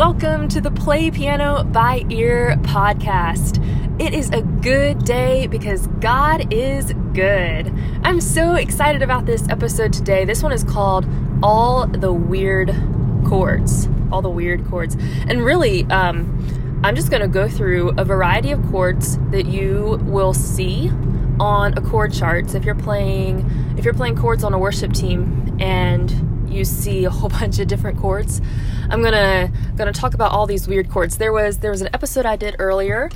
welcome to the Play Piano by Ear podcast. It is a good day because God is good. I'm so excited about this episode today. This one is called All the Weird Chords. All the Weird Chords. And really, um, I'm just going to go through a variety of chords that you will see on a chord chart. So if you're playing if you're playing chords on a worship team and you see a whole bunch of different chords. I'm gonna gonna talk about all these weird chords. There was there was an episode I did earlier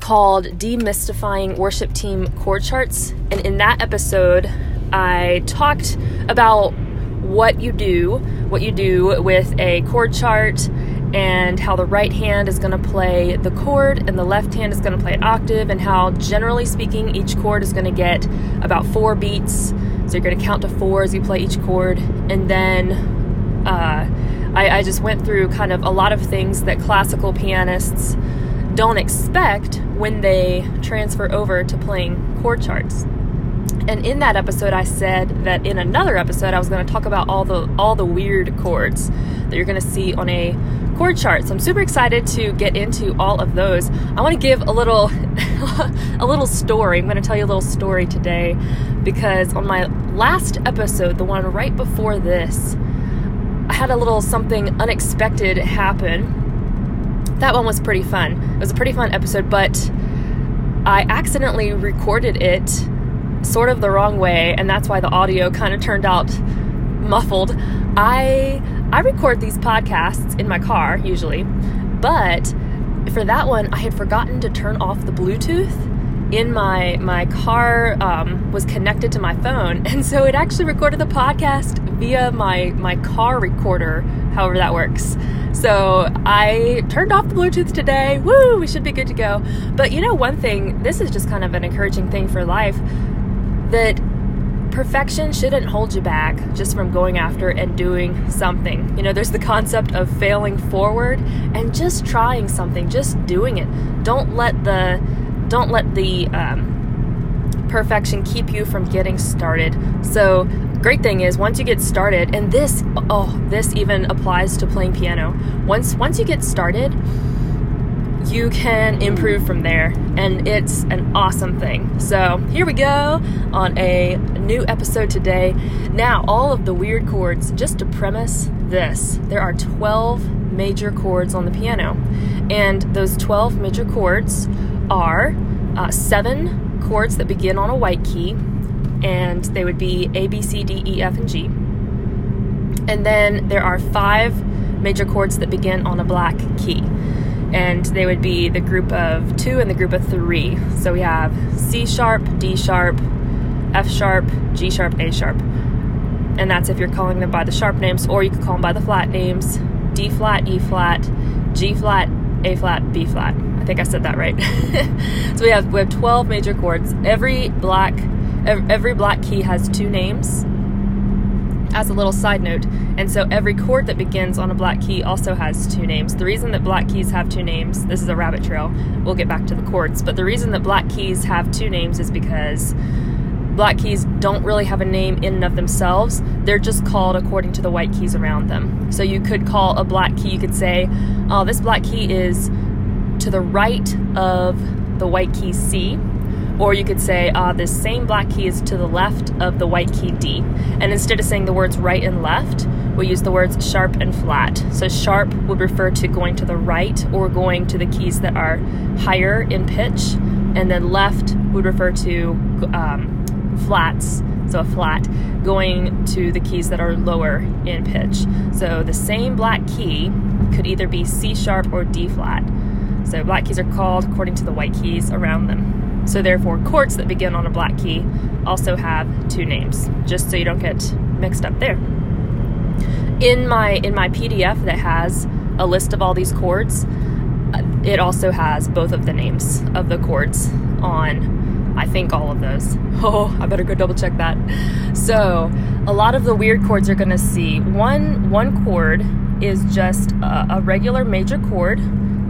called Demystifying Worship Team Chord Charts, and in that episode I talked about what you do, what you do with a chord chart and how the right hand is going to play the chord and the left hand is going to play an octave, and how generally speaking, each chord is going to get about four beats. So you're going to count to four as you play each chord, and then uh, I, I just went through kind of a lot of things that classical pianists don't expect when they transfer over to playing chord charts. And in that episode, I said that in another episode, I was going to talk about all the all the weird chords that you're going to see on a chord chart. So I'm super excited to get into all of those. I want to give a little a little story. I'm going to tell you a little story today because on my last episode, the one right before this, I had a little something unexpected happen. That one was pretty fun. It was a pretty fun episode, but I accidentally recorded it sort of the wrong way, and that's why the audio kind of turned out muffled. I I record these podcasts in my car usually, but for that one, I had forgotten to turn off the Bluetooth in my my car um, was connected to my phone, and so it actually recorded the podcast via my my car recorder. However that works. So I turned off the Bluetooth today. Woo! We should be good to go. But you know, one thing. This is just kind of an encouraging thing for life that perfection shouldn't hold you back just from going after and doing something. You know, there's the concept of failing forward and just trying something, just doing it. Don't let the don't let the um, perfection keep you from getting started. So, great thing is once you get started, and this oh, this even applies to playing piano. Once once you get started, you can improve from there, and it's an awesome thing. So, here we go on a new episode today. Now, all of the weird chords, just to premise this, there are 12 major chords on the piano, and those 12 major chords are uh, seven chords that begin on a white key, and they would be A, B, C, D, E, F, and G. And then there are five major chords that begin on a black key and they would be the group of two and the group of three. So we have C sharp, D sharp, F sharp, G sharp, A sharp. And that's if you're calling them by the sharp names, or you could call them by the flat names D flat, E flat, G flat, A flat, B flat. I think I said that right. so we have we have 12 major chords. Every black every black key has two names as a little side note. And so every chord that begins on a black key also has two names. The reason that black keys have two names, this is a rabbit trail, we'll get back to the chords, but the reason that black keys have two names is because black keys don't really have a name in and of themselves. They're just called according to the white keys around them. So you could call a black key, you could say, oh, this black key is to the right of the white key C or you could say, uh, this same black key is to the left of the white key D. And instead of saying the words right and left, we use the words sharp and flat. So sharp would refer to going to the right or going to the keys that are higher in pitch, and then left would refer to um, flats, so a flat, going to the keys that are lower in pitch. So the same black key could either be C sharp or D flat. So black keys are called according to the white keys around them. So therefore, chords that begin on a black key also have two names, just so you don't get mixed up there. In my in my PDF that has a list of all these chords, it also has both of the names of the chords on I think all of those. Oh, I better go double check that. So, a lot of the weird chords you're going to see. One one chord is just a, a regular major chord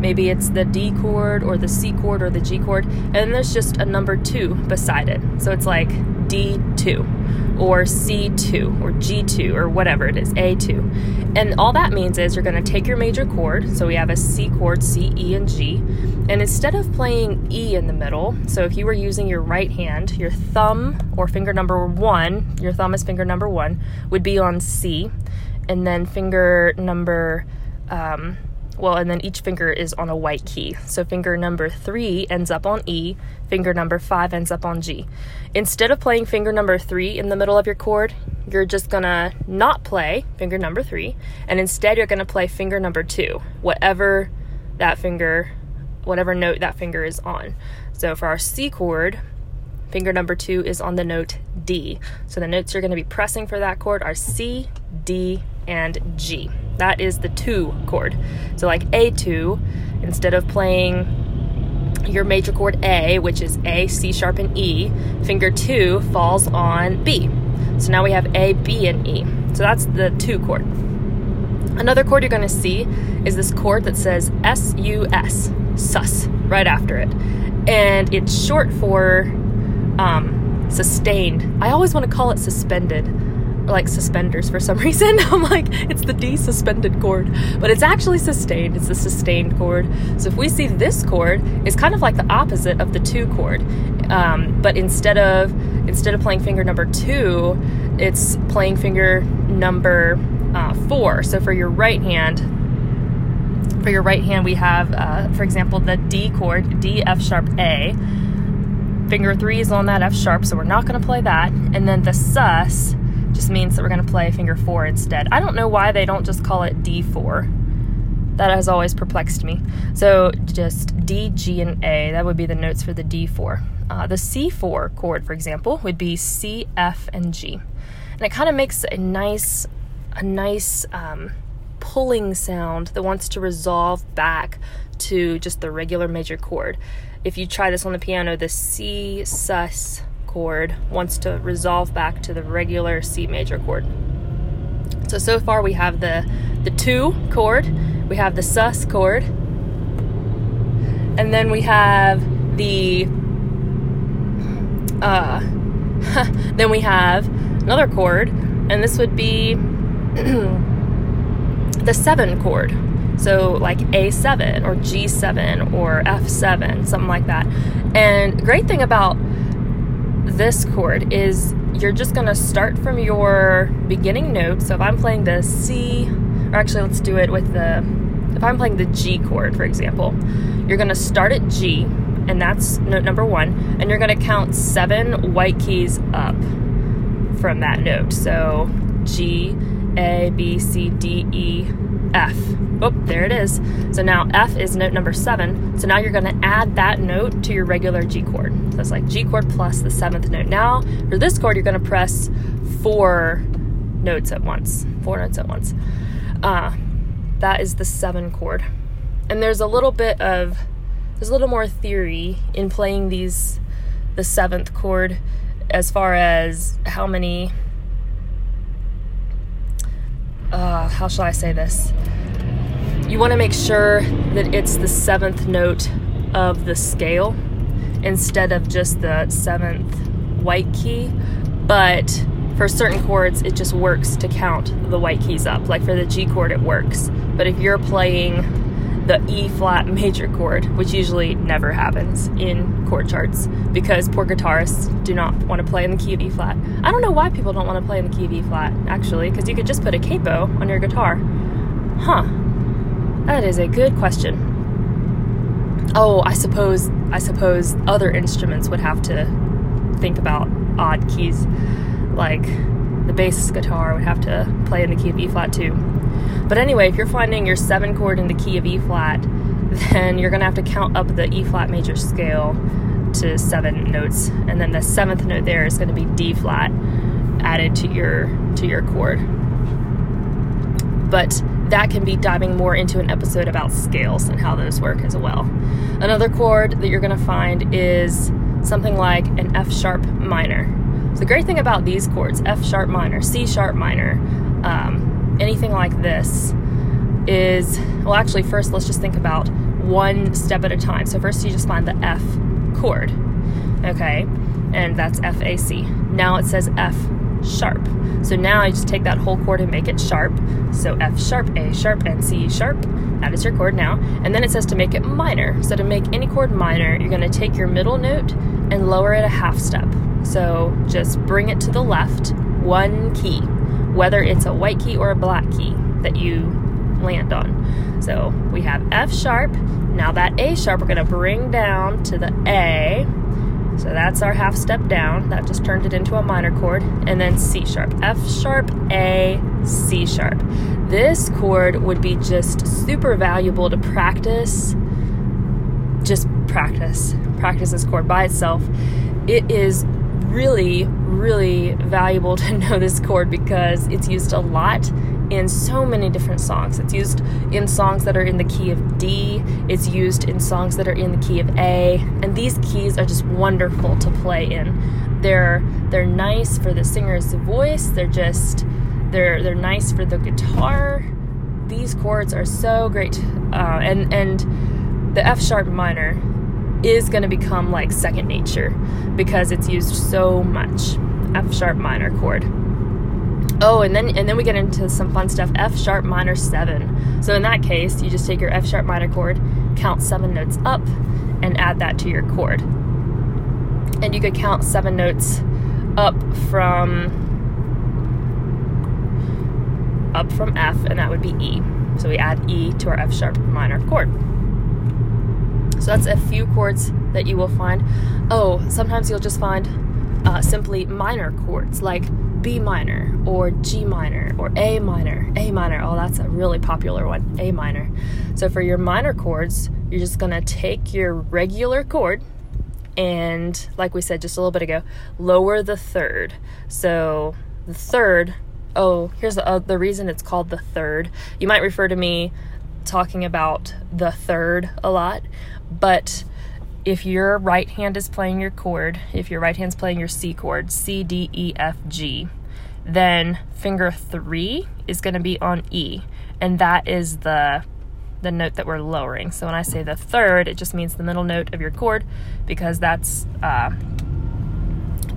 Maybe it's the D chord or the C chord or the G chord, and there's just a number two beside it. So it's like D2 or C2 or G2 or whatever it is, A2. And all that means is you're going to take your major chord. So we have a C chord, C, E, and G. And instead of playing E in the middle, so if you were using your right hand, your thumb or finger number one, your thumb is finger number one, would be on C. And then finger number um, well, and then each finger is on a white key. So finger number three ends up on E, finger number five ends up on G. Instead of playing finger number three in the middle of your chord, you're just gonna not play finger number three, and instead you're gonna play finger number two, whatever that finger, whatever note that finger is on. So for our C chord, finger number two is on the note D. So the notes you're gonna be pressing for that chord are C, D, and G. That is the two chord. So, like A2, instead of playing your major chord A, which is A, C sharp, and E, finger two falls on B. So now we have A, B, and E. So that's the two chord. Another chord you're going to see is this chord that says S U S, sus, right after it. And it's short for um, sustained. I always want to call it suspended like suspenders for some reason. I'm like, it's the D suspended chord, but it's actually sustained. It's the sustained chord. So if we see this chord, it's kind of like the opposite of the two chord, um, but instead of instead of playing finger number two, it's playing finger number uh, four. So for your right hand, for your right hand, we have, uh, for example, the D chord, D F sharp A. Finger three is on that F sharp, so we're not going to play that. And then the sus just means that we're going to play finger four instead. I don't know why they don't just call it D4. That has always perplexed me. So just D, G, and A, that would be the notes for the D4. Uh, the C4 chord, for example, would be C, F, and G. And it kind of makes a nice, a nice um, pulling sound that wants to resolve back to just the regular major chord. If you try this on the piano, the C, sus, chord wants to resolve back to the regular C major chord. So so far we have the the 2 chord, we have the sus chord, and then we have the uh then we have another chord, and this would be the 7 chord. So, like A7 or G7 or F7, something like that. And great thing about this chord is you're just going to start from your beginning note. So if I'm playing the C, or actually let's do it with the, if I'm playing the G chord, for example, you're going to start at G, and that's note number one, and you're going to count seven white keys up from that note. So G, A, B, C, D, E, F. Oh, there it is. So now F is note number seven. So now you're going to add that note to your regular G chord. So it's like G chord plus the seventh note. Now for this chord, you're going to press four notes at once. Four notes at once. Uh, that is the seven chord. And there's a little bit of, there's a little more theory in playing these, the seventh chord as far as how many uh, how shall I say this? You want to make sure that it's the seventh note of the scale instead of just the seventh white key. But for certain chords, it just works to count the white keys up. Like for the G chord, it works. But if you're playing the E flat major chord, which usually never happens in chord charts because poor guitarists do not want to play in the key of E flat. I don't know why people don't want to play in the key of E flat, actually, because you could just put a capo on your guitar. Huh. That is a good question. Oh, I suppose I suppose other instruments would have to think about odd keys like the bass guitar would have to play in the key of E flat too. But anyway, if you're finding your seven chord in the key of E flat, then you're gonna have to count up the E flat major scale to seven notes, and then the seventh note there is gonna be D flat added to your to your chord. But that can be diving more into an episode about scales and how those work as well. Another chord that you're gonna find is something like an F sharp minor. So the great thing about these chords, F sharp minor, C sharp minor, um, anything like this is, well, actually, first let's just think about one step at a time. So, first you just find the F chord, okay, and that's F A C. Now it says F sharp. So now I just take that whole chord and make it sharp. So F sharp, A sharp, and C sharp. That is your chord now. And then it says to make it minor. So to make any chord minor, you're going to take your middle note and lower it a half step. So just bring it to the left, one key, whether it's a white key or a black key that you land on. So we have F sharp. Now that A sharp, we're going to bring down to the A so that's our half step down. That just turned it into a minor chord. And then C sharp, F sharp, A, C sharp. This chord would be just super valuable to practice. Just practice. Practice this chord by itself. It is really, really valuable to know this chord because it's used a lot in so many different songs. It's used in songs that are in the key of D, it's used in songs that are in the key of A, and these keys are just wonderful to play in. They're they're nice for the singer's voice. They're just they're they're nice for the guitar. These chords are so great, uh, and and the F sharp minor is going to become like second nature because it's used so much. F sharp minor chord. Oh, and then and then we get into some fun stuff. F sharp minor seven. So in that case, you just take your F sharp minor chord, count seven notes up, and add that to your chord. And you could count seven notes up from up from F, and that would be E. So we add E to our F sharp minor chord. So that's a few chords that you will find. Oh, sometimes you'll just find uh, simply minor chords like B minor or G minor or A minor. A minor, oh, that's a really popular one. A minor. So for your minor chords, you're just to take your regular chord and, like we said just a little bit ago, lower the third. So the third, oh, here's the, uh, the reason it's called the third. You might refer to me talking about the third a lot, but if your right hand is playing your chord, if your right hand's playing your C chord, C, D, E, F, G, then finger three is going to be on E, and that is the the note that we're lowering. So when I say the third, it just means the middle note of your chord because that's uh,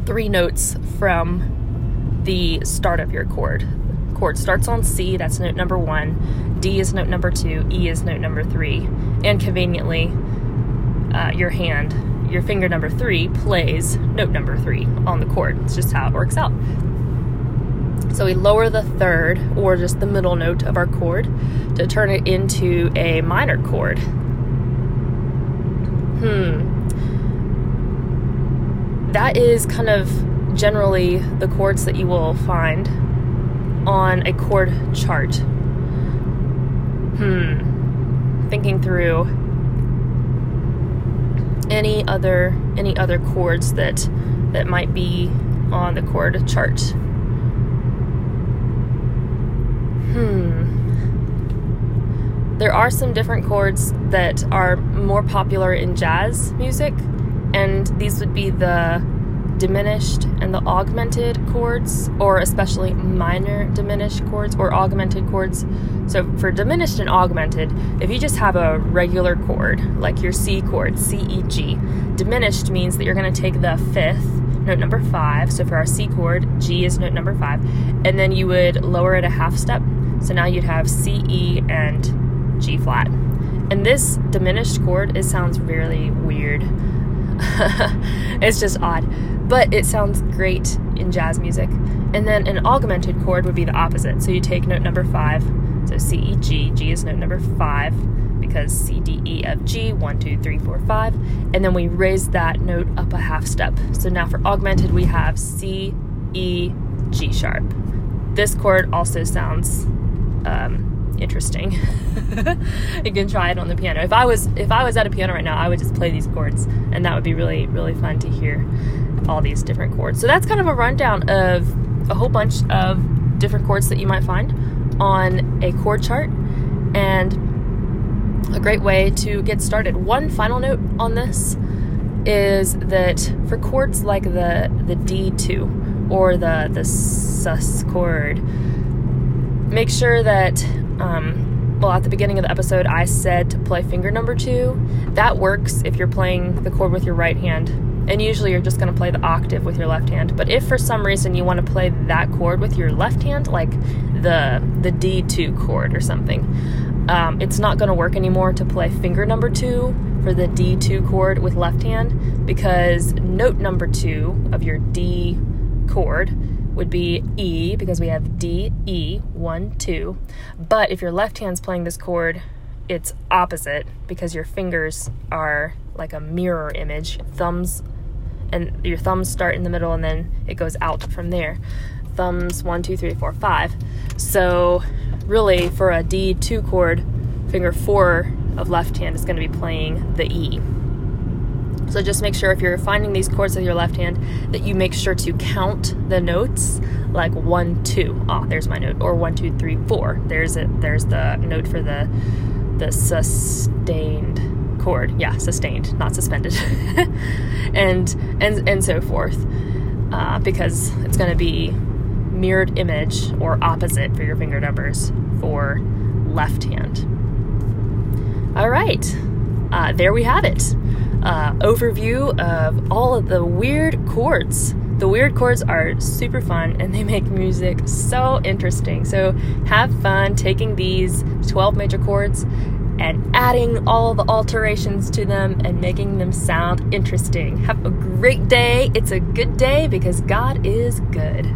three notes from the start of your chord. Chord starts on C, that's note number one. D is note number two. E is note number three. And conveniently, uh, your hand, your finger number three, plays note number three on the chord. It's just how it works out. So we lower the third, or just the middle note of our chord, to turn it into a minor chord. Hmm. That is kind of generally the chords that you will find on a chord chart. Hmm. Thinking through any other any other chords that that might be on the chord chart. Hmm. There are some different chords that are more popular in jazz music, and these would be the diminished and the augmented chords, or especially minor diminished chords or augmented chords. So, for diminished and augmented, if you just have a regular chord, like your C chord, C, E, G, diminished means that you're going to take the fifth, note number five. So, for our C chord, G is note number five, and then you would lower it a half step. So, now you'd have C, E, and G flat. And this diminished chord, it sounds really weird. it's just odd but it sounds great in jazz music. And then an augmented chord would be the opposite. So you take note number five, so C, E, G, G is note number five because C, D, E, F, G, one, two, three, four, five, and then we raise that note up a half step. So now for augmented, we have C, E, G sharp. This chord also sounds um, interesting. you can try it on the piano. If I was if I was at a piano right now, I would just play these chords, and that would be really really fun to hear all these different chords. So that's kind of a rundown of a whole bunch of different chords that you might find on a chord chart and a great way to get started. One final note on this is that for chords like the the D2 or the the sus chord, make sure that um, well at the beginning of the episode I said to play finger number two. That works if you're playing the chord with your right hand and usually you're just going to play the octave with your left hand. But if for some reason you want to play that chord with your left hand, like the the D2 chord or something, um, it's not going to work anymore to play finger number two for the D2 chord with left hand because note number two of your D chord would be E because we have D, E, one, two. But if your left hand's playing this chord, it's opposite because your fingers are like a mirror image. Thumbs and your thumbs start in the middle and then it goes out from there. Thumbs one, two, three, four, five. So really for a D2 chord, finger four of left hand is going to be playing the E. So just make sure if you're finding these chords with your left hand that you make sure to count the notes like one, two. Ah, there's my note. Or one, two, three, four. There's it. There's the note for the the sustained chord. Yeah, sustained, not suspended. and and and so forth. Uh, because it's going to be mirrored image or opposite for your finger numbers for left hand. All right, uh, there we have it. Uh, overview of all of the weird chords. The weird chords are super fun and they make music so interesting. So have fun taking these 12 major chords and adding all the alterations to them and making them sound interesting. Have a great day. It's a good day because God is good.